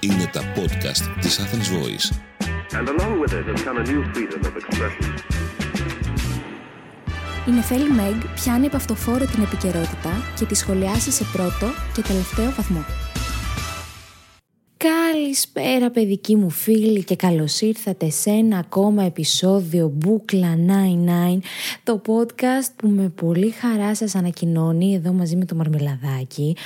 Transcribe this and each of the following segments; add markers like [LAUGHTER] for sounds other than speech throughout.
Είναι τα podcast της Athens Voice. And along with it has come a new freedom of expression. Η Νεφέλη Μέγ πιάνει από αυτοφόρο την επικαιρότητα και τη σχολιάσει σε πρώτο και τελευταίο βαθμό. Καλησπέρα παιδική μου φίλη και καλώς ήρθατε σε ένα ακόμα επεισόδιο Μπούκλα 99 το podcast που με πολύ χαρά σας ανακοινώνει εδώ μαζί με το Μαρμελαδάκι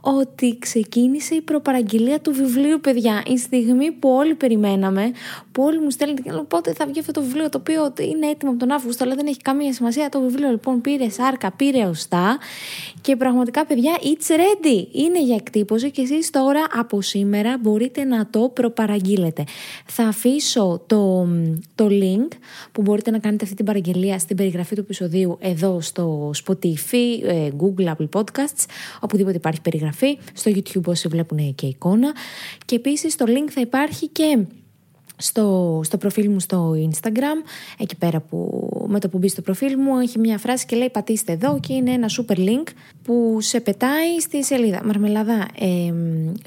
ότι ξεκίνησε η προπαραγγελία του βιβλίου παιδιά. Η στιγμή που όλοι περιμέναμε που όλοι μου στέλνετε και πότε θα βγει αυτό το βιβλίο το οποίο είναι έτοιμο από τον Αύγουστο αλλά δεν έχει καμία σημασία το βιβλίο λοιπόν πήρε σάρκα, πήρε οστά και πραγματικά παιδιά it's ready. Είναι για εκτύπωση και εσείς τώρα από σήμερα μπορείτε να το προπαραγγείλετε. Θα αφήσω το, το link που μπορείτε να κάνετε αυτή την παραγγελία στην περιγραφή του επεισοδίου εδώ στο Spotify, ε, Google, Apple Podcasts, οπουδήποτε υπάρχει περιγραφή, στο YouTube όσοι βλέπουν και εικόνα και επίσης το link θα υπάρχει και στο, στο προφίλ μου στο Instagram, εκεί πέρα που με το που μπει στο προφίλ μου έχει μια φράση και λέει πατήστε εδώ και είναι ένα super link που σε πετάει στη σελίδα. Μαρμελάδα, ε,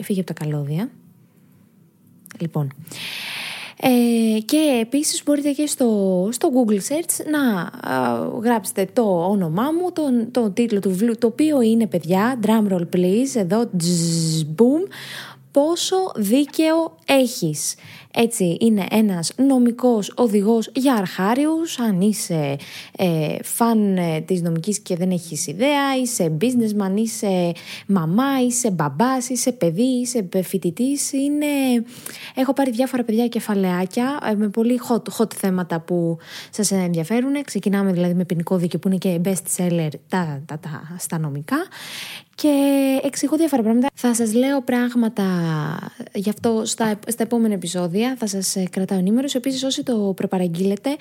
φύγε από τα καλώδια. Λοιπόν. Ε, και επίσης μπορείτε και στο, στο Google Search να γράψετε το όνομά μου, τον, το τίτλο του βιβλίου, το οποίο είναι παιδιά, drum roll please, εδώ, boom, πόσο δίκαιο έχεις. Έτσι είναι ένας νομικός οδηγός για αρχάριους, αν είσαι ε, φαν ε, της νομικής και δεν έχεις ιδέα, είσαι businessman, είσαι μαμά, είσαι μπαμπάς, είσαι παιδί, είσαι φοιτητής. είναι... Έχω πάρει διάφορα παιδιά κεφαλαιάκια ε, με πολύ hot, hot θέματα που σας ενδιαφέρουν. Ξεκινάμε δηλαδή με ποινικό δίκαιο που είναι και best seller τα, τα, τα, στα νομικά και εξηγώ διάφορα πράγματα. Θα σας λέω πράγματα γι' αυτό στα, στα επόμενα επεισόδια. Θα σας ε, κρατάω ενήμερου. Επίσης όσοι το προπαραγγείλετε,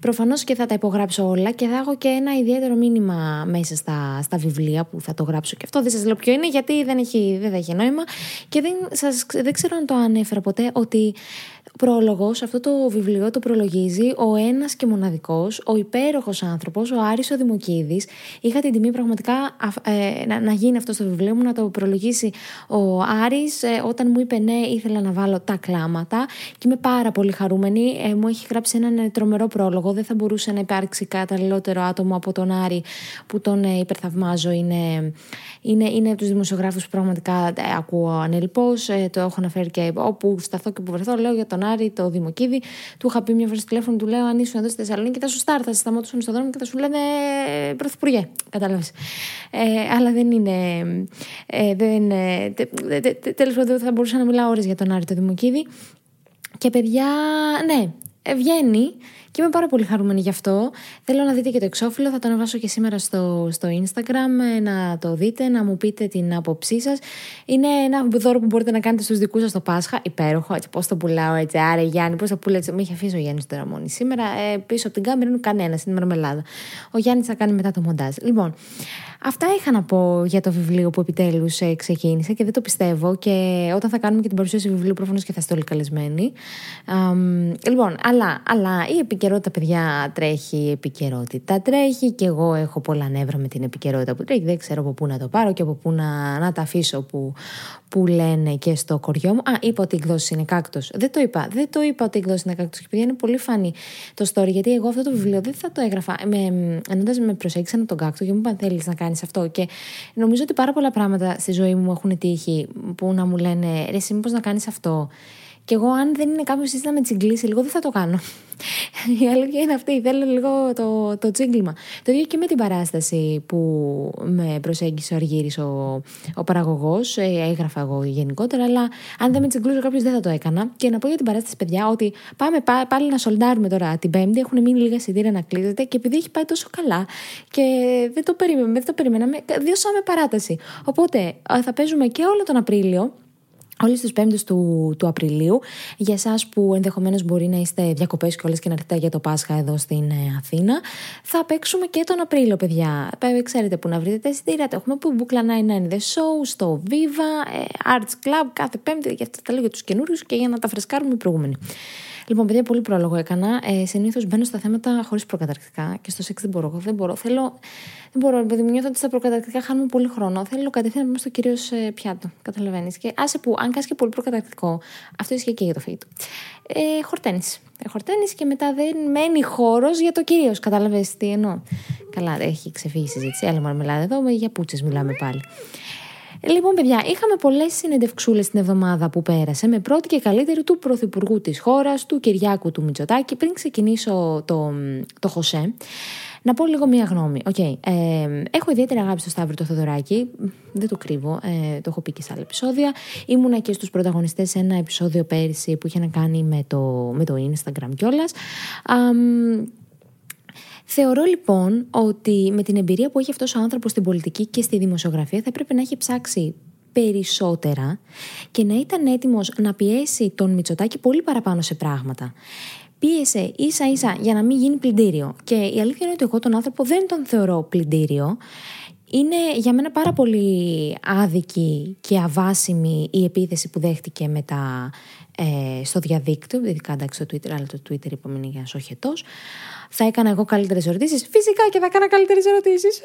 προφανώς και θα τα υπογράψω όλα και θα έχω και ένα ιδιαίτερο μήνυμα μέσα στα, στα βιβλία που θα το γράψω και αυτό. Δεν σας λέω ποιο είναι γιατί δεν, έχει, δεν θα έχει νόημα και δεν, σας, δεν ξέρω αν το ανέφερα ποτέ ότι πρόλογος, αυτό το βιβλίο το προλογίζει ο ένας και μοναδικός, ο υπέροχος άνθρωπος, ο Άρης ο Δημοκίδης. Είχα την τιμή πραγματικά ε, να, να, γίνει αυτό στο βιβλίο μου, να το προλογίσει ο Άρης. Ε, όταν μου είπε ναι, ήθελα να βάλω τα κλάματα και είμαι πάρα πολύ χαρούμενη. Ε, μου έχει γράψει έναν ε, τρομερό πρόλογο. Δεν θα μπορούσε να υπάρξει καταλληλότερο άτομο από τον Άρη που τον ε, υπερθαυμάζω. Είναι, είναι, είναι από τους δημοσιογράφους που πραγματικά ακούω ανελειπώ. το έχω αναφέρει και όπου σταθώ και που βρεθώ, λέω για τον Άρη, το Δημοκίδη. Του είχα πει μια φορά στο τηλέφωνο, του λέω: Αν ήσουν εδώ στη Θεσσαλονίκη, θα σου στάρ, θα σε σταματούσαν στον δρόμο και θα σου λένε Πρωθυπουργέ. Κατάλαβες. Ε, αλλά δεν είναι. Ε, δεν, ε, Τέλος πάντων, θα μπορούσα να μιλάω ώρες για τον Άρη, το Δημοκίδη. Και παιδιά, ναι, βγαίνει και είμαι πάρα πολύ χαρούμενη γι' αυτό. Θέλω να δείτε και το εξώφυλλο, θα το ανεβάσω και σήμερα στο, στο Instagram, να το δείτε, να μου πείτε την άποψή σας. Είναι ένα δώρο που μπορείτε να κάνετε στους δικούς σας το Πάσχα. Υπέροχο, έτσι πώς το πουλάω έτσι. Άρα, Γιάννη, πώς θα πουλάω έτσι. Με είχε αφήσει ο Γιάννης τώρα μόνη σήμερα. Ε, πίσω από την κάμερα είναι κανένας, είναι μαρμελάδα. Ο Γιάννης θα κάνει μετά το μοντάζ. Λοιπόν, Αυτά είχα να πω για το βιβλίο που επιτέλους ε, ξεκίνησε και δεν το πιστεύω. Και όταν θα κάνουμε και την παρουσίαση βιβλίου, προφανώς και θα είστε όλοι καλεσμένοι. λοιπόν, αλλά, αλλά η επικαιρότητα, παιδιά, τρέχει. Η επικαιρότητα τρέχει και εγώ έχω πολλά νεύρα με την επικαιρότητα που τρέχει. Δεν ξέρω από πού να το πάρω και από πού να, να τα αφήσω που, που λένε και στο κοριό μου. Α, είπα ότι η εκδόση είναι κάκτος. Δεν το είπα. Δεν το είπα ότι η εκδόση είναι κάκτος. Και παιδιά είναι πολύ φανή το story, γιατί εγώ αυτό το βιβλίο δεν θα το έγραφα. Με, ενώντας με προσέγγισαν τον κάκτο και μου είπαν θέλεις να κάνεις αυτό; Και νομίζω ότι πάρα πολλά πράγματα στη ζωή μου έχουν τύχει που να μου λένε ρε, εσύ μήπως να κάνεις αυτό; Και εγώ, αν δεν είναι κάποιος να με τσιγκλίσει λίγο, δεν θα το κάνω. Η αλήθεια είναι αυτή. Θέλω λίγο το, το τσίγκλιμα. Το ίδιο και με την παράσταση που με προσέγγισε ο Αργύρι, ο, ο παραγωγός. Ε, έγραφα εγώ γενικότερα, αλλά αν δεν με τσιγκλούσε κάποιος, δεν θα το έκανα. Και να πω για την παράσταση, παιδιά, ότι πάμε πάλι να σολντάρουμε τώρα την Πέμπτη. Έχουν μείνει λίγα εισιτήρια να κλείζετε και επειδή έχει πάει τόσο καλά και δεν το περιμέναμε, δεν το περιμέναμε, διώσαμε παράταση. Οπότε θα παίζουμε και όλο τον Απρίλιο Όλες τις πέμπτες του, του Απριλίου, για εσάς που ενδεχομένως μπορεί να είστε διακοπές και όλες και να έρθετε για το Πάσχα εδώ στην ε, Αθήνα, θα παίξουμε και τον Απρίλιο, παιδιά. Ε, ξέρετε που να βρείτε τα εισιτήρια, τα έχουμε που Bookla 99 The Show, στο Viva, ε, Arts Club, κάθε πέμπτη, για αυτά τα λέω για τους καινούριους και για να τα φρεσκάρουμε οι προηγούμενοι. Λοιπόν, παιδιά, πολύ πρόλογο έκανα. Ε, Συνήθως μπαίνω στα θέματα χωρίς προκαταρκτικά και στο σεξ δεν μπορώ. Δεν μπορώ. Θέλω. Δεν μπορώ, επειδή μου νιώθω ότι στα προκαταρκτικά χάνουμε πολύ χρόνο. Θέλω κατευθείαν να μπούμε στο κυρίω ε, πιάτο. Καταλαβαίνεις. Και άσε που, αν κάνεις και πολύ προκαταρκτικό, αυτό ισχύει και για το φίτο. Ε, χορτένεις. Ε, χορτένεις και μετά δεν μένει χώρος για το κυρίως. Κατάλαβε τι εννοώ. Καλά, έχει ξεφύγει η συζήτηση. Άλλη μαρμελάδα εδώ, για πούτσες μιλάμε πάλι. Λοιπόν, παιδιά, είχαμε πολλές συνεντευξούλες την εβδομάδα που πέρασε με πρώτη και καλύτερη του Πρωθυπουργού της χώρας, του Κυριάκου του Μητσοτάκη. Πριν ξεκινήσω το, το Χωσέ, να πω λίγο μία γνώμη. Okay. Ε, έχω ιδιαίτερη αγάπη στο Σταύρο το Θοδωράκη. Δεν το κρύβω. Ε, το έχω πει και σε άλλα επεισόδια. Ήμουνα και στους πρωταγωνιστές σε ένα επεισόδιο πέρυσι που είχε να κάνει με το, με το Instagram κιόλας. Θεωρώ λοιπόν ότι με την εμπειρία που έχει αυτός ο άνθρωπος στην πολιτική και στη δημοσιογραφία θα έπρεπε να έχει ψάξει περισσότερα και να ήταν έτοιμος να πιέσει τον Μητσοτάκη πολύ παραπάνω σε πράγματα. Πίεσε ίσα ίσα για να μην γίνει πλυντήριο. Και η αλήθεια είναι ότι εγώ τον άνθρωπο δεν τον θεωρώ πλυντήριο. Είναι για μένα πάρα πολύ άδικη και αβάσιμη η επίθεση που δέχτηκε με τα, ε, στο διαδίκτυο, ειδικά εντάξει στο Twitter, αλλά το Twitter είπαμε για σοχετό. Θα έκανα εγώ καλύτερες ερωτήσεις. Φυσικά και θα έκανα καλύτερες ερωτήσεις.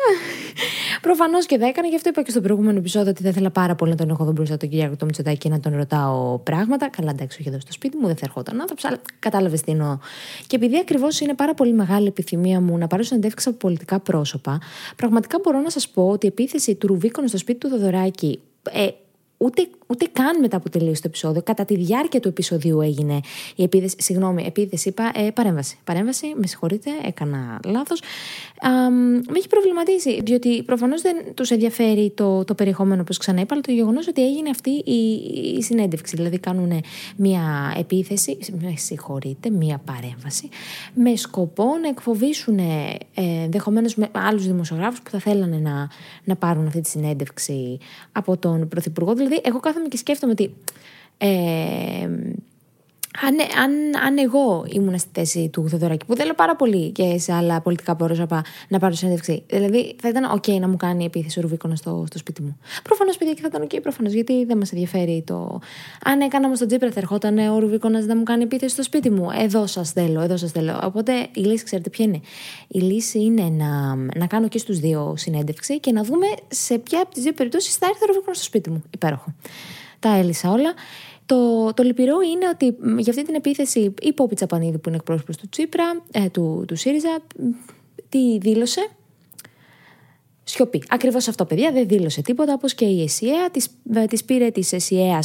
[LAUGHS] Προφανώς και θα έκανα, γι' αυτό είπα και στο προηγούμενο επεισόδιο ότι δεν ήθελα πάρα πολύ να τον έχω εδώ μπροστά τον Κυριάκο το Μητσοτάκη και να τον ρωτάω πράγματα. Καλά, εντάξει, όχι εδώ στο σπίτι μου, δεν θα ερχόταν άνθρωπος, αλλά κατάλαβες τι εννοώ. Και επειδή ακριβώς είναι πάρα πολύ μεγάλη επιθυμία μου να πάρω συνεντεύξεις από πολιτικά πρόσωπα, πραγματικά μπορώ να σας πω ότι η επίθεση του Ρουβίκονα στο σπίτι του Δοδωράκη ε, ούτε, ούτε καν μετά που τελείωσε το επεισόδιο. Κατά τη διάρκεια του επεισοδίου έγινε η επίθεση. Συγγνώμη, επίθεση, είπα ε, παρέμβαση. Παρέμβαση, με συγχωρείτε, έκανα λάθος. Με έχει προβληματίσει, διότι προφανώς δεν τους ενδιαφέρει το, το περιεχόμενο, όπως ξανά είπα, αλλά το γεγονός ότι έγινε αυτή η, η συνέντευξη. Δηλαδή, κάνουν μια επίθεση, με συγχωρείτε, μια παρέμβαση, με σκοπό να εκφοβήσουν ε, ενδεχομένως με άλλους δημοσιογράφους που θα θέλανε να, να πάρουν αυτή τη συνέντευξη από τον Πρωθυπουργό. Δηλαδή, εγώ κάθομαι και σκέφτομαι ότι. Ε, αν, αν, αν εγώ ήμουν στη θέση του Θεοδωράκη, που θέλω πάρα πολύ και σε άλλα πολιτικά πρόσωπα να πάρω συνέντευξη, δηλαδή θα ήταν OK να μου κάνει επίθεση ο Ρουβίκονας στο, στο σπίτι μου. Προφανώς, παιδιά, και θα ήταν OK, προφανώς, γιατί δεν μας ενδιαφέρει το. Αν έκανα όμως τον Τζίπρα, θα ερχόταν ο Ρουβίκονας να μου κάνει επίθεση στο σπίτι μου. Εδώ σας θέλω, εδώ σας θέλω. Οπότε η λύση, ξέρετε ποια είναι. Η λύση είναι να, να κάνω και στους δύο συνέντευξη και να δούμε σε ποια από τις δύο περιπτώσεις θα έρθει ο Ρουβίκονας στο σπίτι μου. Υπέροχο. Τα έλυσα όλα. Το, το λυπηρό είναι ότι για αυτή την επίθεση η Πόπη Τσαπανίδη που είναι εκπρόσωπος του Τσίπρα, ε, του, του ΣΥΡΙΖΑ, τι δήλωσε; Σιωπή. Ακριβώς αυτό, παιδιά, δεν δήλωσε τίποτα, όπως και η ΕΣΥΑ. Της της πήρε της ΕΣΥΑ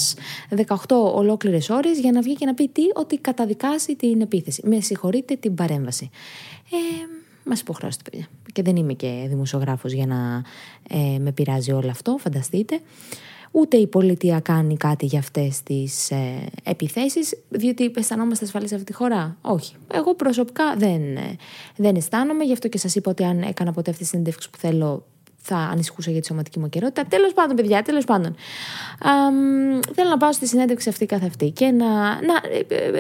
18 ολόκληρες ώρες για να βγει και να πει τι, ότι καταδικάσει την επίθεση. Με συγχωρείτε την παρέμβαση. Ε, Μας υποχρεώσετε, παιδιά. Και δεν είμαι και δημοσιογράφος για να ε, με πειράζει όλο αυτό, φανταστείτε ούτε η πολιτεία κάνει κάτι για αυτές τις ε, επιθέσεις, διότι αισθανόμαστε ασφαλείς σε αυτή τη χώρα; Όχι. Εγώ προσωπικά δεν, ε, δεν αισθάνομαι, γι' αυτό και σας είπα ότι αν έκανα ποτέ αυτή τη συνέντευξη που θέλω θα ανησυχούσα για τη σωματική μου καιρότητα. Τέλος πάντων, παιδιά, τέλος πάντων. Α, θέλω να πάω στη συνέντευξη αυτή καθ' αυτή και να. να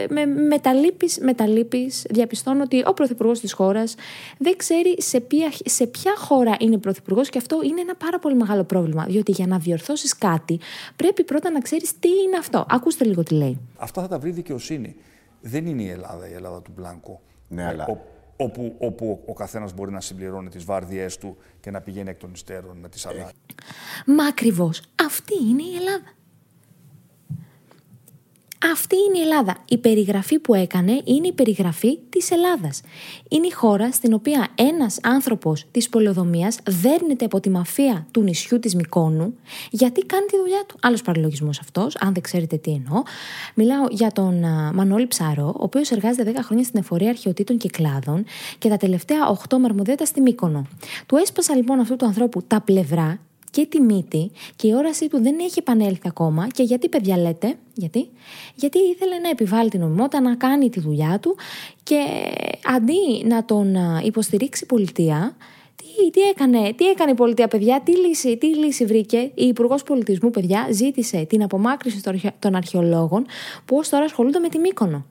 με, με τα λύπης, διαπιστώνω ότι ο πρωθυπουργός της χώρας δεν ξέρει σε ποια, σε ποια χώρα είναι πρωθυπουργός και αυτό είναι ένα πάρα πολύ μεγάλο πρόβλημα. Διότι για να διορθώσεις κάτι πρέπει πρώτα να ξέρεις τι είναι αυτό. Ακούστε λίγο τι λέει. Αυτά θα τα βρει δικαιοσύνη. Δεν είναι η Ελλάδα η Ελλάδα του Μπλάνκο. Ναι, αλλά όπου, όπου ο καθένας μπορεί να συμπληρώνει τις βάρδιές του και να πηγαίνει εκ των υστέρων να τις αλλάζει. Μα ακριβώς αυτή είναι η Ελλάδα. Αυτή είναι η Ελλάδα. Η περιγραφή που έκανε είναι η περιγραφή της Ελλάδας. Είναι η χώρα στην οποία ένας άνθρωπος της πολεοδομίας δέρνεται από τη μαφία του νησιού της Μικόνου γιατί κάνει τη δουλειά του. Άλλος παραλογισμός αυτός, αν δεν ξέρετε τι εννοώ. Μιλάω για τον Μανώλη Ψαρό, ο οποίος εργάζεται 10 χρόνια στην εφορία αρχαιοτήτων και κλάδων και τα τελευταία 8 με στη Μύκονο. Του έσπασα λοιπόν αυτού του ανθρώπου τα πλευρά και τη μύτη και η όρασή του δεν έχει επανέλθει ακόμα. Και γιατί, παιδιά, λέτε, γιατί, γιατί ήθελε να επιβάλλει την νομιμότητα, να κάνει τη δουλειά του και αντί να τον υποστηρίξει η πολιτεία, τι, τι, έκανε, τι έκανε η πολιτεία, παιδιά, τι λύση, τι λύση βρήκε; Η Υπουργός Πολιτισμού, παιδιά, ζήτησε την απομάκρυση των αρχαιολόγων που ως τώρα ασχολούνται με τη Μύκονο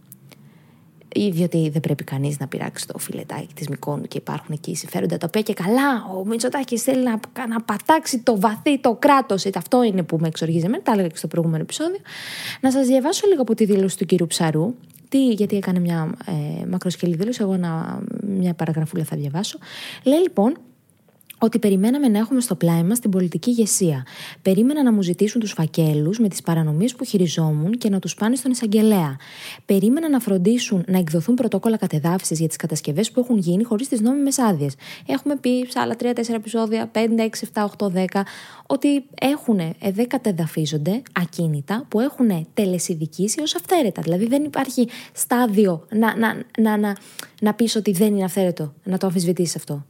διότι δεν πρέπει κανείς να πειράξει το φιλετάκι της Μικόνου και υπάρχουν εκεί συμφέροντα τα οποία και καλά ο Μητσοτάκης θέλει να, να πατάξει το βαθύ το κράτος. Αυτό είναι που με εξοργίζει εμένα, τα έλεγα και στο προηγούμενο επεισόδιο. Να σας διαβάσω λίγο από τη δήλωση του κύριου Ψαρού. αυτή, γιατί έκανε μια ε, μακροσκελή δήλωση, εγώ ένα, μια παραγραφούλα θα διαβάσω. Λέει λοιπόν ότι περιμέναμε να έχουμε στο πλάι μας την πολιτική ηγεσία. Περίμενα να μου ζητήσουν τους φακέλους με τις παρανομίες που χειριζόμουν και να τους πάνε στον εισαγγελέα. Περίμενα να φροντίσουν να εκδοθούν πρωτόκολλα κατεδάφισης για τις κατασκευές που έχουν γίνει χωρίς τις νόμιμες άδειες. Έχουμε πει σε άλλα 3-4 επεισόδια, 5, 6, 7, 8, 10, ότι έχουν, ε, δεν κατεδαφίζονται ακίνητα που έχουν τελεσυδικήσει ως αυθαίρετα. Δηλαδή δεν υπάρχει στάδιο να, να, να, να, να πεις ότι δεν είναι αυθαίρετο, να το αμφισβητήσεις αυτό.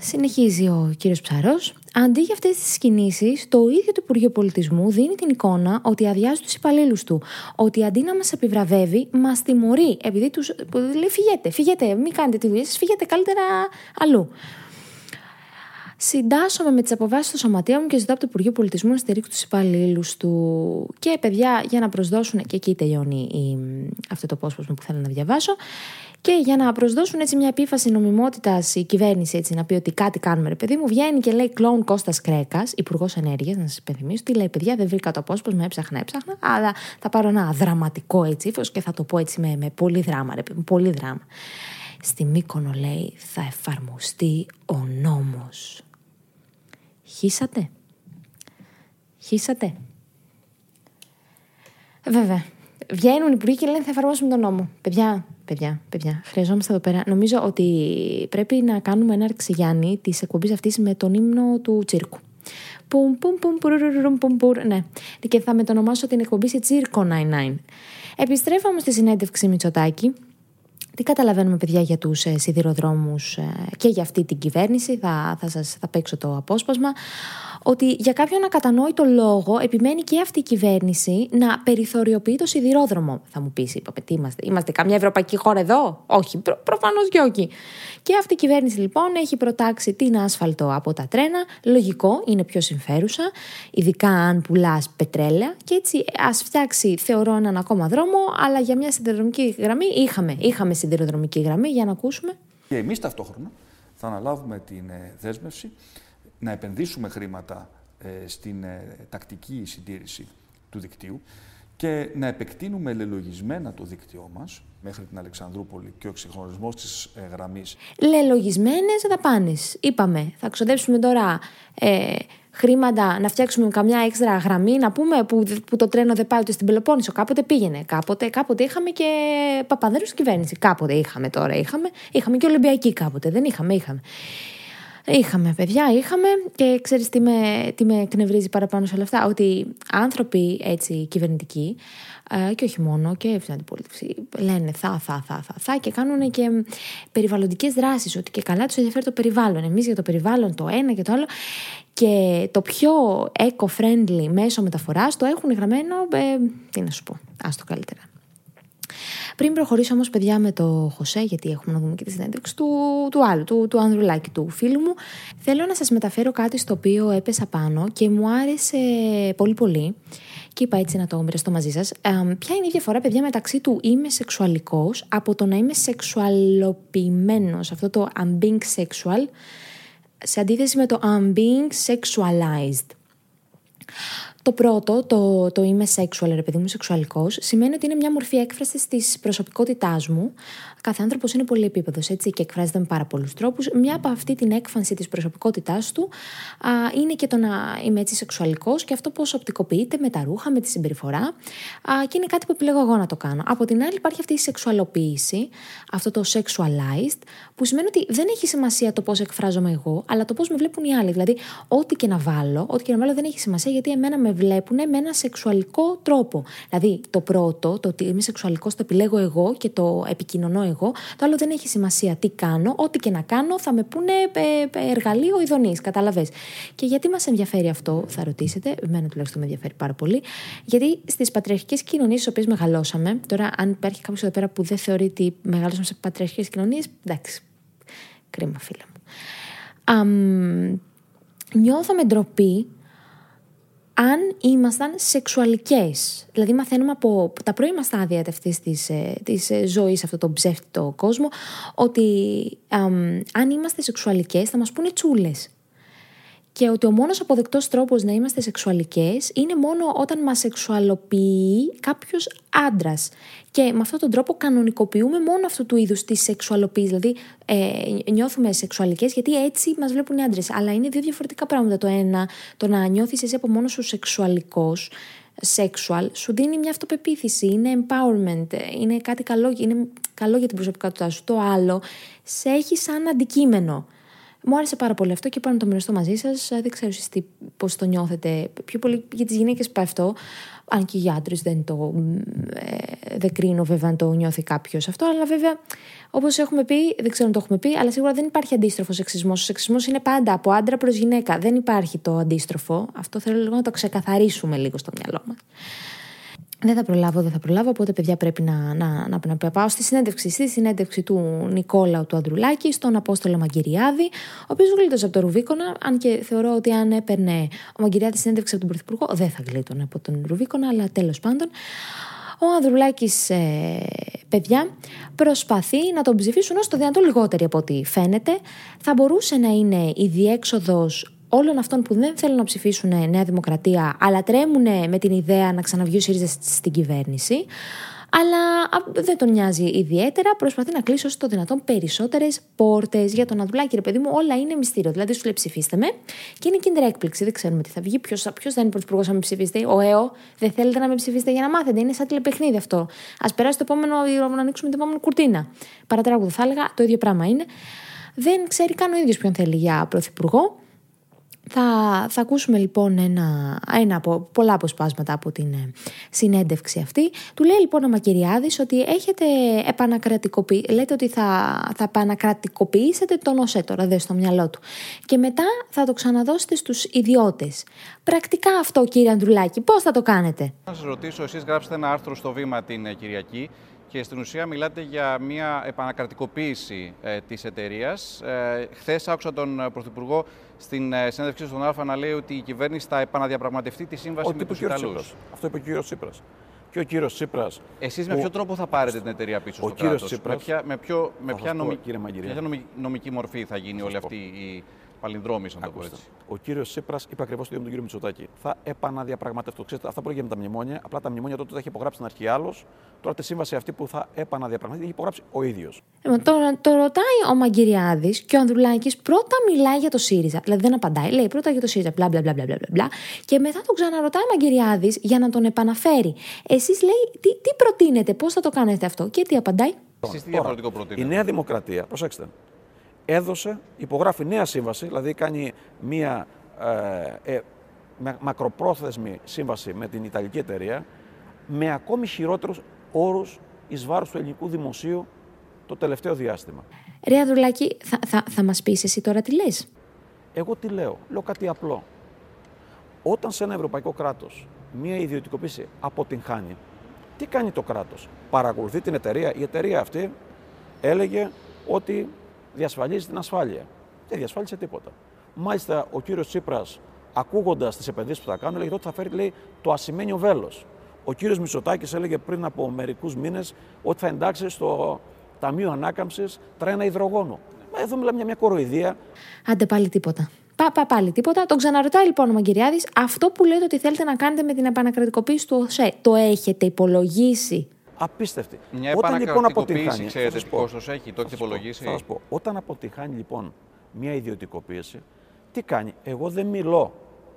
Συνεχίζει ο κύριος Ψαρός. Αντί για αυτές τις κινήσεις, το ίδιο το Υπουργείο Πολιτισμού δίνει την εικόνα ότι αδειάζει τους υπαλλήλους του. Ότι αντί να μας επιβραβεύει, μας τιμωρεί. Επειδή τους λέει: Φυγέτε, φυγέτε, μην κάνετε τη δουλειά σας, φυγέτε καλύτερα αλλού. Συντάσσομαι με τις αποφάσεις του σωματεία μου και ζητώ από το Υπουργείο Πολιτισμού να στηρίξει τους υπαλλήλους του. Και παιδιά, για να προσδώσουν. Και εκεί τελειώνει η, αυτό το απόσπασμα που θέλω να διαβάσω. Και για να προσδώσουν έτσι μια επίφαση νομιμότητας η κυβέρνηση έτσι, να πει ότι κάτι κάνουμε, ρε παιδί μου, βγαίνει και λέει κλόουν Κώστας Κρέκας, υπουργός Ενέργειας, να σας υπενθυμίσω, τι λέει: Παιδιά, δεν βρήκα το απόσπασμα, έψαχνα, έψαχνα, αλλά θα πάρω ένα δραματικό έτσι ύφος και θα το πω έτσι με, με πολύ δράμα, ρε παιδί πολύ δράμα. Στη Μύκονο λέει θα εφαρμοστεί ο νόμος. Χύσατε; Χύσατε; Βέβαια. Βγαίνουν οι υπουργοί και λένε θα εφαρμόσουμε τον νόμο. Παιδιά, παιδιά, παιδιά, χρειαζόμαστε εδώ πέρα. Νομίζω ότι πρέπει να κάνουμε ένα Γιάννη της εκπομπής αυτής με τον ύμνο του τσίρκου. Πουμ, πουμ, πουμ, πουρουρουρουρου, πουμ, πουρ, ναι. Και θα μετονομάσω την εκπομπή σε τσίρκο 99. Επιστρέφω όμως στη συνέντευξη Μητσοτάκη. Τι καταλαβαίνουμε, παιδιά, για τους ε, σιδηροδρόμους ε, και για αυτή την κυβέρνηση. Θα, θα σας θα παίξω το απόσπασμα ότι για κάποιον ακατανόητο λόγο επιμένει και αυτή η κυβέρνηση να περιθωριοποιεί το σιδηρόδρομο. Θα μου πεις, είπαμε, τι είμαστε, είμαστε καμιά ευρωπαϊκή χώρα εδώ; Όχι, προ, προφανώς και όχι. Και αυτή η κυβέρνηση λοιπόν έχει προτάξει την άσφαλτο από τα τρένα. Λογικό, είναι πιο συμφέρουσα, ειδικά αν πουλάς πετρέλαια. Και έτσι ας φτιάξει, θεωρώ, έναν ακόμα δρόμο, αλλά για μια σιδηροδρομική γραμμή είχαμε, είχαμε σιδηροδρομική γραμμή για να ακούσουμε. Και εμείς ταυτόχρονα θα αναλάβουμε την ε, δέσμευση να επενδύσουμε χρήματα ε, στην ε, τακτική συντήρηση του δικτύου και να επεκτείνουμε λελογισμένα το δίκτυό μας μέχρι την Αλεξανδρούπολη και ο εξυγχρονισμός της ε, γραμμής. Λελογισμένες δαπάνες. Είπαμε, θα ξοδέψουμε τώρα ε, χρήματα να φτιάξουμε καμιά έξτρα γραμμή, να πούμε που, που το τρένο δεν πάει ούτε στην Πελοπόννησο. Κάποτε πήγαινε. Κάποτε, κάποτε είχαμε και Παπαδέρου στην κυβέρνηση. Κάποτε είχαμε τώρα. Είχαμε, είχαμε και Ολυμπιακή κάποτε. Δεν είχαμε, είχαμε. Είχαμε παιδιά, είχαμε και ξέρεις τι με, τι με εκνευρίζει παραπάνω σε όλα αυτά, ότι άνθρωποι έτσι κυβερνητικοί ε, και όχι μόνο και στην αντιπολίτευση λένε θα, θα, θα, θα, θα και κάνουν και περιβαλλοντικές δράσεις, ότι και καλά τους ενδιαφέρει το περιβάλλον. Εμείς για το περιβάλλον το ένα και το άλλο και το πιο eco-friendly μέσο μεταφοράς το έχουν γραμμένο, ε, τι να σου πω, άστο καλύτερα. Πριν προχωρήσω όμως, παιδιά, με το Χωσέ, γιατί έχουμε να δούμε και τη συνέντευξη του, του άλλου, του, του Ανδρουλάκη, του φίλου μου, θέλω να σας μεταφέρω κάτι στο οποίο έπεσα πάνω και μου άρεσε πολύ πολύ. Και είπα έτσι να το μοιραστώ μαζί σας. ποια είναι η διαφορά, παιδιά, μεταξύ του είμαι σεξουαλικός από το να είμαι σεξουαλοποιημένος, αυτό το I'm being sexual, σε αντίθεση με το I'm being sexualized. Το πρώτο, το, το είμαι sexual, ρε παιδί μου, σεξουαλικός, σημαίνει ότι είναι μια μορφή έκφρασης της προσωπικότητάς μου. Κάθε άνθρωπος είναι πολύ επίπεδο έτσι και εκφράζεται με πάρα πολλούς τρόπους. Μια από αυτή την έκφανση της προσωπικότητάς του α, είναι και το να είμαι έτσι σεξουαλικός και αυτό πώς οπτικοποιείται με τα ρούχα, με τη συμπεριφορά. Α, και είναι κάτι που επιλέγω εγώ να το κάνω. Από την άλλη, υπάρχει αυτή η σεξουαλοποίηση, αυτό το sexualized, που σημαίνει ότι δεν έχει σημασία το πώς εκφράζομαι εγώ, αλλά το πώς με βλέπουν οι άλλοι. Δηλαδή, ό,τι και να βάλω, ό,τι και να βάλω δεν έχει σημασία γιατί εμένα με βλέπουν με ένα σεξουαλικό τρόπο. Δηλαδή, το πρώτο, το ότι είμαι σεξουαλικός, το επιλέγω εγώ και το επικοινωνώ εγώ. Το άλλο δεν έχει σημασία τι κάνω. Ό,τι και να κάνω θα με πούνε ε, ε, εργαλείο ειδονής. Καταλαβέ. Και γιατί μας ενδιαφέρει αυτό, θα ρωτήσετε. Εμένα τουλάχιστον με ενδιαφέρει πάρα πολύ. Γιατί στις πατριαρχικές κοινωνίες στις οποίες μεγαλώσαμε, τώρα αν υπάρχει κάποιος εδώ πέρα που δεν θεωρεί ότι μεγαλώσαμε σε πατριαρχικές κοινωνίες, εντάξει. Κρίμα, φίλε μου. Um, νιώθω με ντροπή αν ήμασταν σεξουαλικές. Δηλαδή μαθαίνουμε από τα πρώιμα στάδια αυτής της, ε, της ε, ζωής, αυτό το ψεύτικο κόσμο, ότι αν είμαστε σεξουαλικές θα μας πούνε τσούλες. Και ότι ο μόνος αποδεκτός τρόπος να είμαστε σεξουαλικές είναι μόνο όταν μας σεξουαλοποιεί κάποιος άντρας. Και με αυτόν τον τρόπο κανονικοποιούμε μόνο αυτού του είδους τη σεξουαλοποίηση. Δηλαδή ε, νιώθουμε σεξουαλικές γιατί έτσι μας βλέπουν οι άντρες. Αλλά είναι δύο διαφορετικά πράγματα. Το ένα, το να νιώθεις εσύ από μόνος σου σεξουαλικός, sexual, σου δίνει μια αυτοπεποίθηση, είναι empowerment, είναι κάτι καλό, είναι καλό για την προσωπικότητά σου. Το άλλο, σε έχει σαν αντικείμενο. Μου άρεσε πάρα πολύ αυτό και πάνω να το μοιραστώ μαζί σας. Δεν ξέρω εσείς πώς το νιώθετε. Πιο πολύ για τις γυναίκες πάει αυτό. Αν και για άντρες δεν το. Ε, δεν κρίνω βέβαια αν το νιώθει κάποιος αυτό. Αλλά βέβαια, όπως έχουμε πει, δεν ξέρω αν το έχουμε πει, αλλά σίγουρα δεν υπάρχει αντίστροφος σεξισμός. Ο σεξισμός είναι πάντα από άντρα προς γυναίκα. Δεν υπάρχει το αντίστροφο. Αυτό θέλω λίγο να το ξεκαθαρίσουμε λίγο στο μυαλό μας. Δεν θα προλάβω, δεν θα προλάβω, οπότε παιδιά πρέπει να, να, να, να πάω στη συνέντευξη, στη συνέντευξη του Νικόλαου του Ανδρουλάκη, στον Απόστολο Μαγκυριάδη, ο οποίος γλίτωσε από το Ρουβίκονα, αν και θεωρώ ότι αν έπαιρνε ο Μαγκυριάδη συνέντευξη από τον Πρωθυπουργό, δεν θα γλίτωνε από τον Ρουβίκονα, αλλά τέλος πάντων. Ο Ανδρουλάκης, ε, παιδιά, προσπαθεί να τον ψηφίσουν όσο το δυνατόν λιγότεροι από ό,τι φαίνεται. Θα μπορούσε να είναι η διέξοδος όλων αυτών που δεν θέλουν να ψηφίσουν Νέα Δημοκρατία, αλλά τρέμουν με την ιδέα να ξαναβγεί ο ΣΥΡΙΖΑ στην κυβέρνηση. Αλλά δεν τον νοιάζει ιδιαίτερα. Προσπαθεί να κλείσει όσο το δυνατόν περισσότερες πόρτες για τον Ανδρουλάκη. Ρε παιδί μου, όλα είναι μυστήριο. Δηλαδή, σου λέει ψηφίστε με και είναι κίνδυνα έκπληξη. Δεν ξέρουμε τι θα βγει. Ποιος θα είναι πρωθυπουργό να με ψηφίσετε. Ο ΕΟ, δεν θέλετε να με ψηφίσετε για να μάθετε. Είναι σαν τηλεπαιχνίδι αυτό. Α περάσει το επόμενο, να ανοίξουμε την επόμενη κουρτίνα. Παρατράγουδο θα έλεγα, το ίδιο πράγμα είναι. Δεν ξέρει καν ο ίδιος ποιον θέλει για πρωθυπουργό. Θα, θα ακούσουμε λοιπόν ένα, ένα από πολλά αποσπάσματα από την ε, συνέντευξη αυτή. Του λέει λοιπόν ο Μακυριάδης ότι έχετε επανακρατικοποιήσει, λέτε ότι θα, θα επανακρατικοποιήσετε τον ΟΣΕ τώρα, δε στο μυαλό του. Και μετά θα το ξαναδώσετε στους ιδιώτες. Πρακτικά αυτό κύριε Αντρουλάκη, πώς θα το κάνετε; Να σας ρωτήσω, εσείς γράψετε ένα άρθρο στο Βήμα την ε, Κυριακή και στην ουσία μιλάτε για μια επανακρατικοποίηση ε, της εταιρείας. Ε, χθες άκουσα τον ε, Πρωθυπουργό στην ε, συνέντευξή στον ΑΛΦΑ να λέει ότι η κυβέρνηση θα επαναδιαπραγματευτεί τη σύμβαση με τους Ιταλούς. Αυτό είπε ο κύριος Τσίπρας. Και ο κύριος Τσίπρας... Εσείς με ποιο τρόπο θα πάρετε την εταιρεία πίσω ο στο κύριος κράτος, Τσίπρας, με ποια, με ποιο, με ποια, σας πω, νομική, κύριε Μαγκυρία. ποια νομική, νομική μορφή θα γίνει όλη αυτή η παλινδρόμηση, να το πω Ακούστε. έτσι. Ο κύριος Τσίπρας είπε ακριβώς το ίδιο με τον κύριο Μητσοτάκη. Θα επαναδιαπραγματευτώ. Ξέρετε, αυτά που έγινε με τα μνημόνια, απλά τα μνημόνια τότε τα είχε υπογράψει στην αρχή άλλος. Τώρα τη σύμβαση αυτή που θα επαναδιαπραγματευτεί έχει υπογράψει ο ίδιος. Λοιπόν, το, το ρωτάει ο Μαγκυριάδης και ο Ανδρουλάκης πρώτα μιλάει για το ΣΥΡΙΖΑ. Δηλαδή δεν απαντάει. Λέει πρώτα για το ΣΥΡΙΖΑ, μπλα μπλα μπλα μπλα μπλα. μπλα. Και μετά τον ξαναρωτάει ο Μαγκυριάδης για να τον επαναφέρει. Εσείς λέει τι, τι προτείνετε, πώς θα το κάνετε αυτό. Και τι απαντάει. Εσείς τι διαφορετικό προτείνετε; Η Νέα Δημοκρατία, προσέξτε, έδωσε, υπογράφει νέα σύμβαση, δηλαδή κάνει μία ε, ε, μα- μακροπρόθεσμη σύμβαση με την Ιταλική εταιρεία, με ακόμη χειρότερους όρους εις βάρος του ελληνικού δημοσίου το τελευταίο διάστημα. Ρε Ανδρουλάκη, θα, θα, θα μας πεις εσύ τώρα τι λες; Εγώ τι λέω, λέω κάτι απλό. Όταν σε ένα ευρωπαϊκό κράτος μία ιδιωτικοποίηση αποτυγχάνει, τι κάνει το κράτος; Παρακολουθεί την εταιρεία. Η εταιρεία αυτή έλεγε ότι διασφαλίζει την ασφάλεια. Δεν διασφάλισε τίποτα. Μάλιστα, ο κύριος Τσίπρας, ακούγοντας τις επενδύσεις που θα κάνουν, έλεγε ότι θα φέρει λέει, το ασημένιο βέλος. Ο κύριος Μητσοτάκης έλεγε πριν από μερικούς μήνες ότι θα εντάξει στο Ταμείο Ανάκαμψης τρένα υδρογόνου. Μα εδώ μιλάμε για μια κοροϊδία Άντε πάλι τίποτα. Πα, πα, πάλι τίποτα. Τον ξαναρωτάει λοιπόν ο Μαγκυριάδης αυτό που λέτε ότι θέλετε να κάνετε με την επανακρατικοποίηση του ΟΣΕ. Το έχετε υπολογίσει. Απίστευτη. Μια Όταν λοιπόν επανακρατικοποίηση, αποτυγχάνει. ξέρετε θα σας τι πω, κόστος έχει, το θα έχετε σας πω, υπολογίσει; Θα σας πω. Όταν αποτυγχάνει λοιπόν μια ιδιωτικοποίηση, τι κάνει; Εγώ δεν μιλώ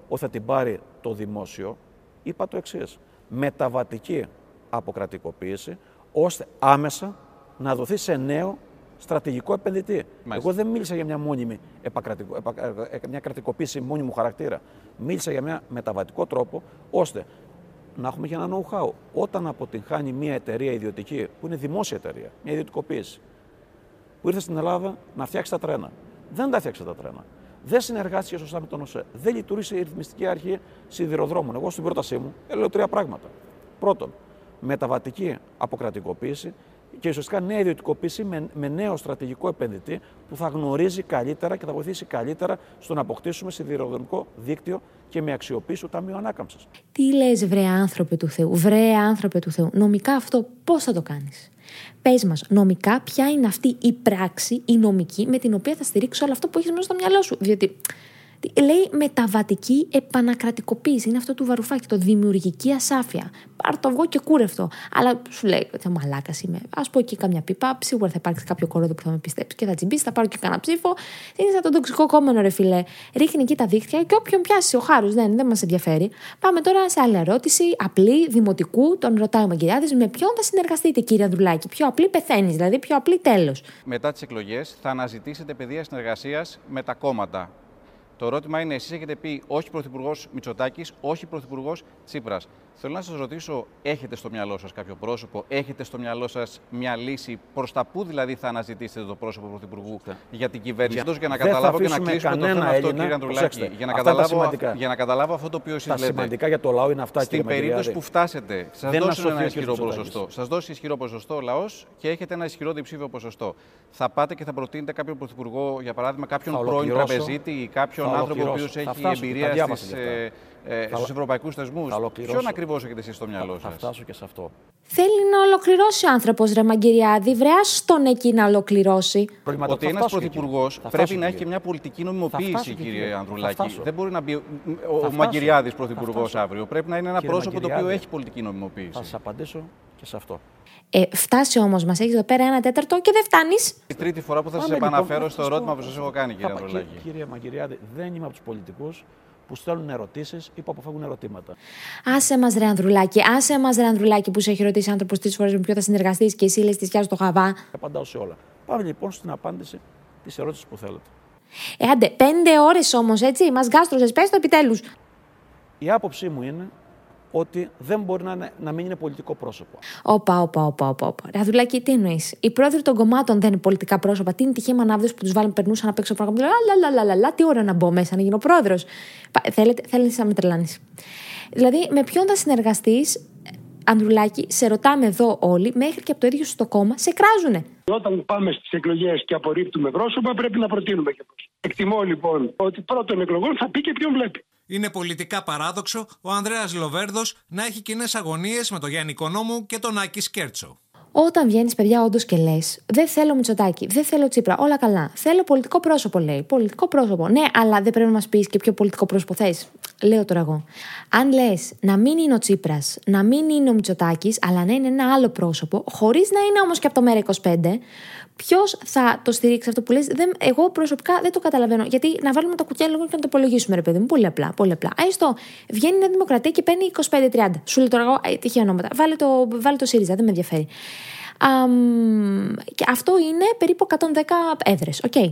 ότι θα την πάρει το δημόσιο. Είπα το εξής. Μεταβατική αποκρατικοποίηση, ώστε άμεσα να δοθεί σε νέο στρατηγικό επενδυτή. Εγώ δεν μίλησα για μια μόνιμη επακρατικο- επα- ε, ε, μια κρατικοποίηση μόνιμου χαρακτήρα. Μίλησα για μια μεταβατικό τρόπο, ώστε να έχουμε και ένα know-how. Όταν αποτυγχάνει μια εταιρεία ιδιωτική, που είναι δημόσια εταιρεία, μια ιδιωτικοποίηση, που ήρθε στην Ελλάδα να φτιάξει τα τρένα. Δεν τα φτιάξε τα τρένα. Δεν συνεργάστηκε σωστά με τον ΟΣΕ. Δεν λειτουργήσε η ρυθμιστική αρχή σιδηροδρόμων. Εγώ στην πρότασή μου έλεγα τρία πράγματα. Πρώτον, μεταβατική αποκρατικοποίηση και ουσιαστικά νέα ιδιωτικοποίηση με, με νέο στρατηγικό επενδυτή που θα γνωρίζει καλύτερα και θα βοηθήσει καλύτερα στο να αποκτήσουμε σιδηροδρομικό δίκτυο και με αξιοποίηση του Ταμείου Ανάκαμψης. Τι λες, βρε άνθρωπε του Θεού, βρε άνθρωπε του Θεού. Νομικά αυτό πώς θα το κάνεις; Πες μας, νομικά, ποια είναι αυτή η πράξη, η νομική, με την οποία θα στηρίξει όλο αυτό που έχεις μέσα στο μυαλό σου. Διότι Λέει μεταβατική επανακρατικοποίηση. Είναι αυτό του βαρουφάκι, το δημιουργική ασάφεια. Πάρ το αυγό και κούρευτο. Αλλά σου λέει, θα μαλάκα είμαι. Α πω εκεί καμιά πίπα, σίγουρα θα υπάρξει κάποιο κορόδο που θα με πιστέψει και θα τσιμπήσει, θα πάρω και κανένα ψήφο. Είναι σαν τον τοξικό κόμενο, ρε φιλέ. Ρίχνει εκεί τα δίχτυα και όποιον πιάσει ο χάρος δεν, δεν μας ενδιαφέρει. Πάμε τώρα σε άλλη ερώτηση, απλή, δημοτικού. Τον ρωτάει ο Μαγκυριάδη, με ποιον θα συνεργαστείτε, κύριε Ανδρουλάκη; Πιο απλή πεθαίνεις, δηλαδή πιο απλή τέλος. Μετά τις εκλογές θα αναζητήσετε πεδία συνεργασίας με τα κόμματα. Το ερώτημα είναι, εσείς έχετε πει όχι Πρωθυπουργός Μητσοτάκης, όχι Πρωθυπουργός Τσίπρας. Θέλω να σας ρωτήσω, έχετε στο μυαλό σας κάποιο πρόσωπο, έχετε στο μυαλό σας μια λύση, προς τα πού δηλαδή θα αναζητήσετε το πρόσωπο Πρωθυπουργού για την κυβέρνηση; Για, για να καταλάβω και να κλείσουμε το θέμα αυτό, κύριε Ανδρουλάκη. Για να, καταλάβω, για να καταλάβω αυτό το οποίο εσείς λέτε. Τα σημαντικά για το λαό είναι αυτά, Στην περίπτωση που φτάσετε, σας δώσουν ένα ισχυρό ποσοστό. Σας δώσει ισχυρό ποσοστό ο λαός και έχετε ένα ισχυρό διψήφιο ποσοστό. Θα πάτε και θα προτείνετε κάποιον πρωθυπουργό, για παράδειγμα, κάποιον πρώην τραπεζίτη ή κάποιον άνθρωπο ο οποίος έχει εμπειρία ε, στους ευρωπαϊκούς θεσμούς. Ποιον ακριβώς έχετε εσείς στο μυαλό σα. Θα φτάσω και σε αυτό. Θέλει να ολοκληρώσει ο άνθρωπος, ρε Μαγκυριάδη. Βρέα τον εκεί να ολοκληρώσει. Ότι ένας πρωθυπουργός πρέπει να έχει και μια πολιτική νομιμοποίηση, κύριε Ανδρουλάκη. Δεν μπορεί να μπει ο Μαγκυριάδης πρωθυπουργός αύριο. Πρέπει να είναι ένα πρόσωπο το οποίο έχει πολιτική νομιμοποίηση. Θα σα απαντήσω και σε αυτό. Ε, φτάσει όμως, μας έχεις εδώ πέρα ένα τέταρτο και δεν φτάνεις. Η τρίτη φορά που θα σας επαναφέρω λοιπόν, στο ερώτημα που σας έχω κάνει, κύριε Ανδρουλάκη. Κύριε Μαγκυριάδη, δεν είμαι από τους πολιτικούς που στέλνουν ερωτήσεις ή που αποφεύγουν ερωτήματα. Άσε μας, ρε Ανδρουλάκη, άσε μας, ρε Ανδρουλάκη, που σε έχει ρωτήσει άνθρωπος τρεις φορές με ποιο θα συνεργαστείς και εσύ λες τη σκιά το χαβά. Απαντάω σε όλα. Πάμε λοιπόν στην απάντηση της ερώτησης που θέλετε. Ε, άντε, πέντε ώρες όμως, έτσι, μας γκάστρωσε, πες το επιτέλους. Η άποψή μου είναι ότι δεν μπορεί να, είναι, να μην είναι πολιτικό πρόσωπο. Όπα, όπα, όπα, όπα. όπα. Ραδουλάκη, τι εννοείς; Οι πρόεδροι των κομμάτων δεν είναι πολιτικά πρόσωπα. Τι είναι τυχαία μανάβδε που τους βάλουν, περνούσαν απ' έξω πρόγραμμα. Λα, τι ώρα να μπω μέσα, να γίνω πρόεδρος; Θέλετε, θέλετε να με τρελάνεις. Δηλαδή, με ποιον θα συνεργαστείς, Ανδρουλάκη, σε ρωτάμε εδώ όλοι, μέχρι και από το ίδιο στο κόμμα, σε κράζουνε. Όταν πάμε στις εκλογές και απορρίπτουμε πρόσωπα, πρέπει να προτείνουμε και πρόσωπα. Εκτιμώ λοιπόν ότι πρώτων εκλογών θα πει και ποιον βλέπει. Είναι πολιτικά παράδοξο ο Ανδρέας Λοβέρδος να έχει κοινές αγωνίες με τον Γιάννη Οικονόμου και τον Άκη Σκέρτσο. Όταν βγαίνεις, παιδιά, όντως και λες, δεν θέλω Μητσοτάκι, δεν θέλω Τσίπρα, όλα καλά. Θέλω πολιτικό πρόσωπο, λέει. Πολιτικό πρόσωπο. Ναι, αλλά δεν πρέπει να μας πεις και ποιο πολιτικό πρόσωπο θες. Λέω τώρα εγώ. Αν λες να μην είναι ο Τσίπρας, να μην είναι ο Μητσοτάκης, αλλά να είναι ένα άλλο πρόσωπο, χωρίς να είναι όμως και από το ΜέΡΑ25, Ποιος θα το στηρίξει αυτό που λες, εγώ προσωπικά δεν το καταλαβαίνω. Γιατί να βάλουμε τα κουκιά λίγο και να το υπολογίσουμε, ρε παιδί μου. Πολύ απλά. Πολύ απλά. Έστω, βγαίνει Νέα Δημοκρατία και παίρνει 25-30. Σου λέω τώρα εγώ, ε, τυχαία ονόματα. Βάλε το, βάλε το ΣΥΡΙΖΑ, δεν με ενδιαφέρει. και αυτό είναι περίπου 110 έδρες. Οκ. Okay.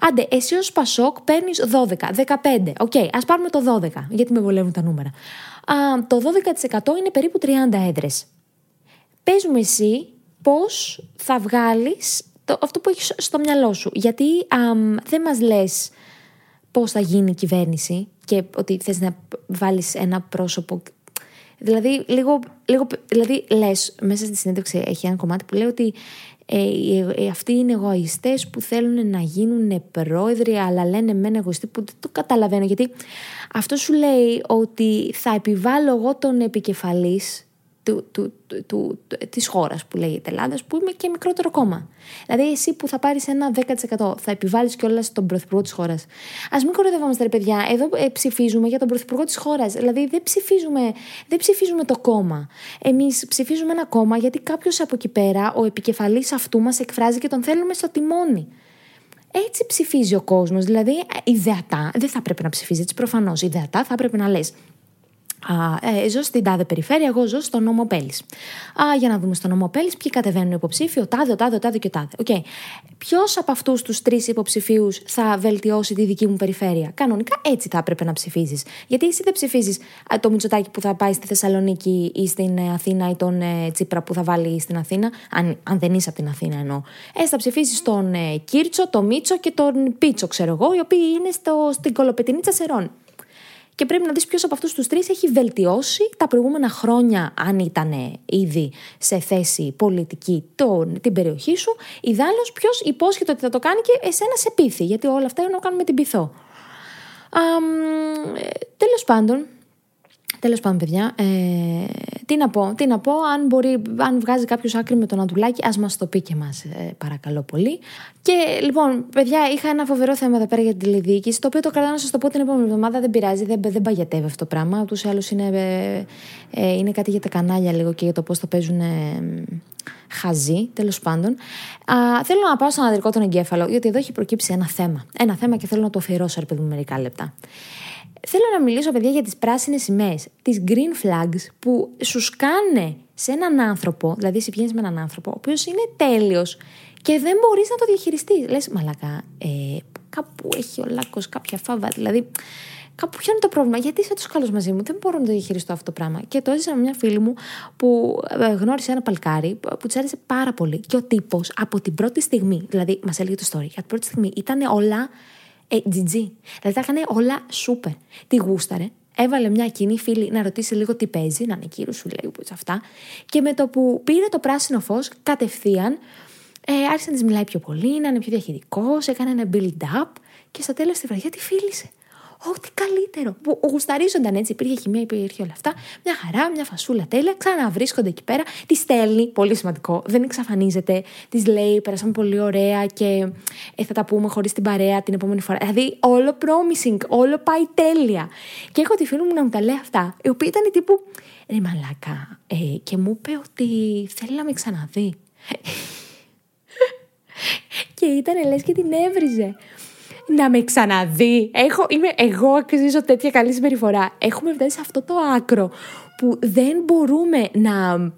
Άντε, εσύ ως Πασόκ παίρνεις 12, 15. Οκ, okay, ας πάρουμε το 12, γιατί με βολεύουν τα νούμερα. Α, το 12% είναι περίπου 30 έδρες. Παίζουμε εσύ πώς θα βγάλεις το, αυτό που έχεις στο μυαλό σου. Γιατί δεν μας λες πώς θα γίνει η κυβέρνηση και ότι θες να βάλεις ένα πρόσωπο Δηλαδή, λίγο, λίγο, δηλαδή λες, μέσα στη συνέντευξη έχει ένα κομμάτι που λέει ότι ε, ε, αυτοί είναι εγωιστές που θέλουν να γίνουν πρόεδροι αλλά λένε μεν εγωιστοί που δεν το καταλαβαίνω γιατί αυτό σου λέει ότι θα επιβάλλω εγώ τον επικεφαλής του, του, του, του, της χώρας που λέγεται Ελλάδα, που είμαι και μικρότερο κόμμα. Δηλαδή, εσύ που θα πάρεις ένα 10% θα επιβάλλεις κιόλας τον πρωθυπουργό της χώρας. Α μην κοροϊδευόμαστε, ρε παιδιά. Εδώ ε, ψηφίζουμε για τον πρωθυπουργό της χώρας. Δηλαδή, δεν ψηφίζουμε, δεν ψηφίζουμε το κόμμα. Εμείς ψηφίζουμε ένα κόμμα γιατί κάποιος από εκεί πέρα, ο επικεφαλής αυτού μας εκφράζει και τον θέλουμε στο τιμόνι. Έτσι ψηφίζει ο κόσμος. Δηλαδή, ε, ιδεατά, δεν θα πρέπει να ψηφίζεις έτσι προφανώς. Ιδεατά θα έπρεπε να λες Α, ε, ζω στην τάδε περιφέρεια, εγώ ζω στο νόμο Πέλης. Για να δούμε στο νόμο Πέλης ποιοι κατεβαίνουν υποψήφοι, ο τάδε, ο τάδε, ο τάδε και ο τάδε. Okay. Ποιος από αυτούς τους τρεις υποψηφίους θα βελτιώσει τη δική μου περιφέρεια; Κανονικά έτσι θα έπρεπε να ψηφίζεις. Γιατί εσύ δεν ψηφίζεις το Μητσοτάκι που θα πάει στη Θεσσαλονίκη ή στην ε, Αθήνα ή τον ε, Τσίπρα που θα βάλει στην Αθήνα. Αν, αν δεν είσαι από την Αθήνα εννοώ. Ε, θα ψηφίσεις τον ε, Κίρτσο, τον Μίτσο και τον Πίτσο, ξέρω εγώ, οι οποίοι είναι στο, στην κολοπετινίτσα Σερών και πρέπει να δεις ποιος από αυτούς τους τρεις έχει βελτιώσει τα προηγούμενα χρόνια, αν ήταν ήδη σε θέση πολιτική τον, την περιοχή σου. Ιδάλω, ποιος υπόσχεται ότι θα το κάνει και εσένα σε πείθει, γιατί όλα αυτά είναι να κάνουμε την πειθό. Τέλος πάντων, τέλος πάντων, παιδιά, ε, Τι να πω, τι να πω, αν, μπορεί, αν βγάζει κάποιος άκρη με τον Αντουλάκη, ας μας το πει και μα, ε, παρακαλώ πολύ. Και λοιπόν, παιδιά, είχα ένα φοβερό θέμα εδώ πέρα για την τηλεδιοίκηση, το οποίο το κρατάω να σας το πω την επόμενη εβδομάδα, δεν πειράζει, δεν, δεν παγιατεύει αυτό το πράγμα. Ούτως ή άλλως είναι, ε, ε, είναι κάτι για τα κανάλια λίγο και για το πώς το παίζουν ε, χαζί, τέλος πάντων. Α, θέλω να πάω στον ανδρικό τον εγκέφαλο, γιατί εδώ έχει προκύψει ένα θέμα. Ένα θέμα και θέλω να το αφιερώσω, ρε παιδί μου, μερικά λεπτά. Θέλω να μιλήσω, παιδιά, για τις πράσινες σημαίες, τις green flags που σου σκάνε σε έναν άνθρωπο, δηλαδή εσύ βγαίνεις με έναν άνθρωπο, ο οποίος είναι τέλειος και δεν μπορείς να το διαχειριστείς. Λες, μαλακά, ε, κάπου έχει ο λάκκος κάποια φάβα, δηλαδή κάπου ποιο είναι το πρόβλημα, γιατί είσαι τόσο καλός μαζί μου, δεν μπορώ να το διαχειριστώ αυτό το πράγμα. Και το έζησα με μια φίλη μου που ε, γνώρισε ένα παλκάρι που της άρεσε πάρα πολύ. Και ο τύπος από την πρώτη στιγμή, δηλαδή μας έλεγε το story, από την πρώτη στιγμή ήταν όλα ε, GG. Δηλαδή τα έκανε όλα σούπερ. Τη γούσταρε, έβαλε μια κοινή φίλη να ρωτήσει λίγο τι παίζει, να είναι κύριο σου λέει που αυτά. Και με το που πήρε το πράσινο φως, κατευθείαν ε, άρχισε να της μιλάει πιο πολύ, να είναι πιο διαχειρικός, έκανε ένα build-up και στα τέλος της βραδιά τη φίλησε. Ό,τι καλύτερο. Που γουσταρίζονταν έτσι, υπήρχε χημία, υπήρχε όλα αυτά. Μια χαρά, μια φασούλα τέλεια. Ξαναβρίσκονται εκεί πέρα. Τη στέλνει, πολύ σημαντικό. Δεν εξαφανίζεται. Τη λέει, πέρασαμε πολύ ωραία και ε, θα τα πούμε χωρίς την παρέα την επόμενη φορά. Δηλαδή, όλο promising, όλο πάει τέλεια. Και έχω τη φίλη μου να μου τα λέει αυτά, η οποία ήταν τύπου. Ρε μαλάκα. Ε, και μου είπε ότι θέλει να με ξαναδεί. [LAUGHS] και ήταν λες και την έβριζε να με ξαναδεί. Έχω, είμαι, εγώ αξίζω τέτοια καλή συμπεριφορά. Έχουμε φτάσει σε αυτό το άκρο που δεν μπορούμε να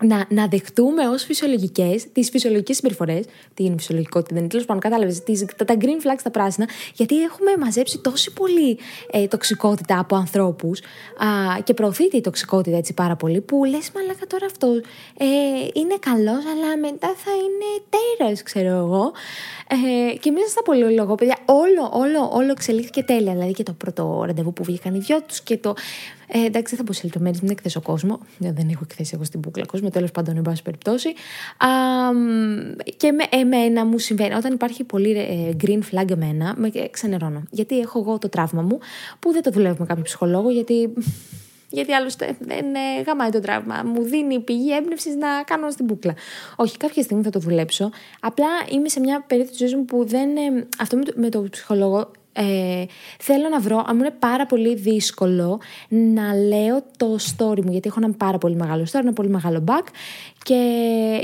να, να δεχτούμε ως φυσιολογικές τις φυσιολογικές συμπεριφορές. Τι είναι φυσιολογικότητα, δεν είναι τέλος πάντων, κατάλαβες. Τα, τα green flags τα πράσινα, γιατί έχουμε μαζέψει τόση πολύ ε, τοξικότητα από ανθρώπους και προωθείται η τοξικότητα έτσι πάρα πολύ, που λες, μαλάκα τώρα αυτό ε, είναι καλός, αλλά μετά θα είναι τέρας, ξέρω εγώ. Ε, και μέσα στα πολύ λόγο, παιδιά, όλο, όλο, όλο εξελίχθηκε τέλεια. Δηλαδή και το πρώτο ραντεβού που βγήκαν οι δυο τους και το ε, εντάξει, δεν θα πω σε λεπτομέρειες, μην εκθέσω κόσμο. Δεν έχω εκθέσει εγώ στην μπουκλα κόσμο, τέλος πάντων, εν πάση περιπτώσει. Α, και με εμένα μου συμβαίνει, όταν υπάρχει πολύ ε, green flag εμένα, με ξενερώνω. Γιατί έχω εγώ το τραύμα μου, που δεν το δουλεύω με κάποιο ψυχολόγο, γιατί γιατί άλλωστε δεν ε, γαμάει το τραύμα. Μου δίνει πηγή έμπνευσης να κάνω στην μπουκλα. Όχι, κάποια στιγμή θα το δουλέψω. Απλά είμαι σε μια περίοδο της ζωής μου που δεν. Ε, αυτό με το, με το ψυχολόγο ε, θέλω να βρω, αν μου είναι πάρα πολύ δύσκολο να λέω το story μου, γιατί έχω ένα πάρα πολύ μεγάλο story, ένα πολύ μεγάλο back και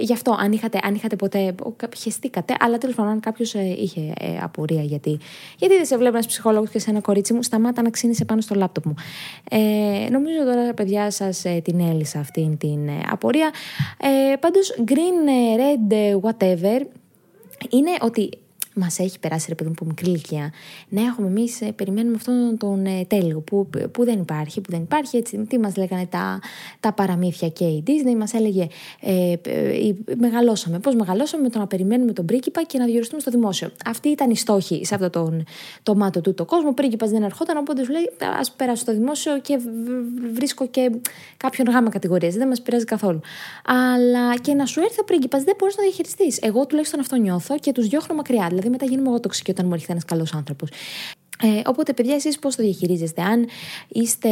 γι' αυτό αν είχατε, αν είχατε ποτέ, χεστήκατε, αλλά τέλος πάντων αν κάποιος ε, είχε ε, απορία γιατί, γιατί δεν σε βλέπει ένας ψυχολόγος και σε ένα κορίτσι μου, σταμάτα να ξύνησε πάνω στο λάπτοπ μου. Ε, νομίζω τώρα παιδιά σας ε, την έλυσα αυτή την απορία. Ε, πάντως green, red, whatever, είναι ότι μας έχει περάσει ρε παιδί μου από μικρή ηλικία, να έχουμε εμείς ε, περιμένουμε αυτόν τον ε, τέλειο που, που δεν υπάρχει, που δεν υπάρχει. Έτσι, τι μας λέγανε τα, τα παραμύθια και η Disney, μας έλεγε ε, ε, μεγαλώσαμε. Πώς μεγαλώσαμε με το να περιμένουμε τον πρίγκιπα και να διοριστούμε στο δημόσιο. Αυτή ήταν η στόχη σε αυτό τον, το μάτο του το κόσμο. Ο πρίγκιπας δεν ερχόταν, οπότε σου λέει ας περάσω στο δημόσιο και βρίσκω και κάποιον γάμα κατηγορίας. Δεν μας πειράζει καθόλου. Αλλά και να σου έρθει ο πρίγκιπας δεν μπορείς να διαχειριστείς. Εγώ τουλάχιστον αυτό νιώθω και τους διώχνω μακριά. Δηλαδή μετά γίνομαι εγώ τοξική όταν μου έρχεται ένας καλός άνθρωπος. Ε, οπότε, παιδιά, εσείς πώς το διαχειρίζεστε; Αν είστε,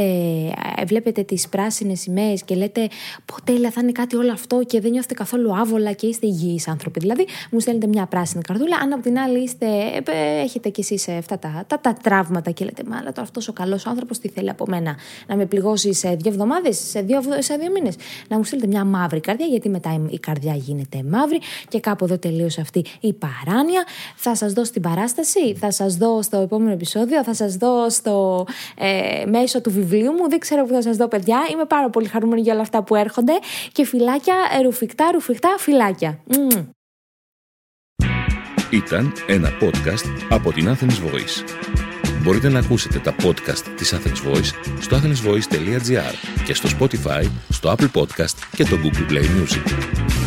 ε, βλέπετε τις πράσινες σημαίες και λέτε ποτέ θα είναι κάτι όλο αυτό και δεν νιώθετε καθόλου άβολα και είστε υγιείς άνθρωποι. Δηλαδή, μου στέλνετε μια πράσινη καρδούλα. Αν από την άλλη είστε, ε, έχετε κι εσείς αυτά τα, τα, τα, τραύματα και λέτε Μα τώρα αυτός ο καλός άνθρωπος τι θέλει από μένα. Να με πληγώσει σε δύο εβδομάδες, σε δύο, σε δύο μήνες. Να μου στείλετε μια μαύρη καρδιά, γιατί μετά η καρδιά γίνεται μαύρη και κάπου εδώ τελείωσε αυτή η παράνοια. Θα σας δώσω την παράσταση, θα σας δω στο επόμενο επεισόδιο επεισόδιο θα σας δω στο ε, μέσο του βιβλίου μου. Δεν ξέρω που θα σας δω παιδιά. Είμαι πάρα πολύ χαρούμενη για όλα αυτά που έρχονται. Και φυλάκια, ρουφικτά, ρουφικτά, φυλάκια. Ήταν ένα podcast από την Athens Voice. Μπορείτε να ακούσετε τα podcast της Athens Voice στο athensvoice.gr και στο Spotify, στο Apple Podcast και το Google Play Music.